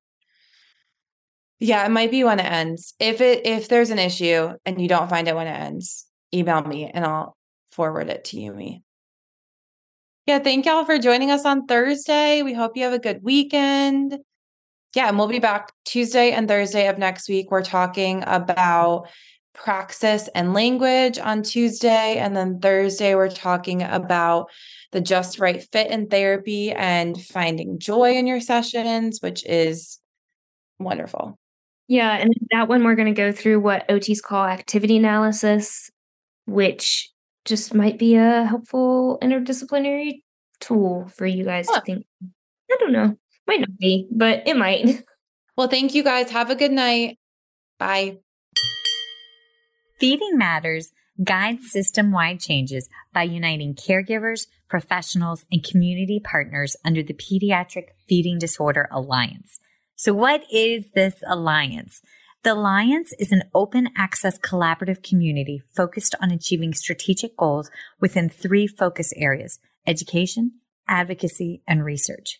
C: Yeah, it might be when it ends. If it if there's an issue and you don't find it when it ends, email me and I'll forward it to you me. Yeah, thank y'all for joining us on Thursday. We hope you have a good weekend. Yeah, and we'll be back Tuesday and Thursday of next week. We're talking about praxis and language on Tuesday. And then Thursday, we're talking about the just right fit in therapy and finding joy in your sessions, which is wonderful.
D: Yeah. And that one, we're going to go through what OTs call activity analysis, which just might be a helpful interdisciplinary tool for you guys huh. to think. I don't know. Might not be, but it might.
C: Well, thank you guys. Have a good night. Bye.
A: Feeding Matters guides system wide changes by uniting caregivers, professionals, and community partners under the Pediatric Feeding Disorder Alliance. So, what is this alliance? The Alliance is an open access collaborative community focused on achieving strategic goals within three focus areas education, advocacy, and research.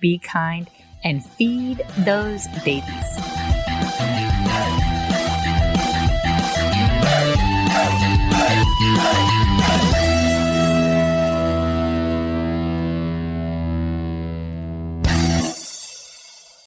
A: be kind, and feed those babies.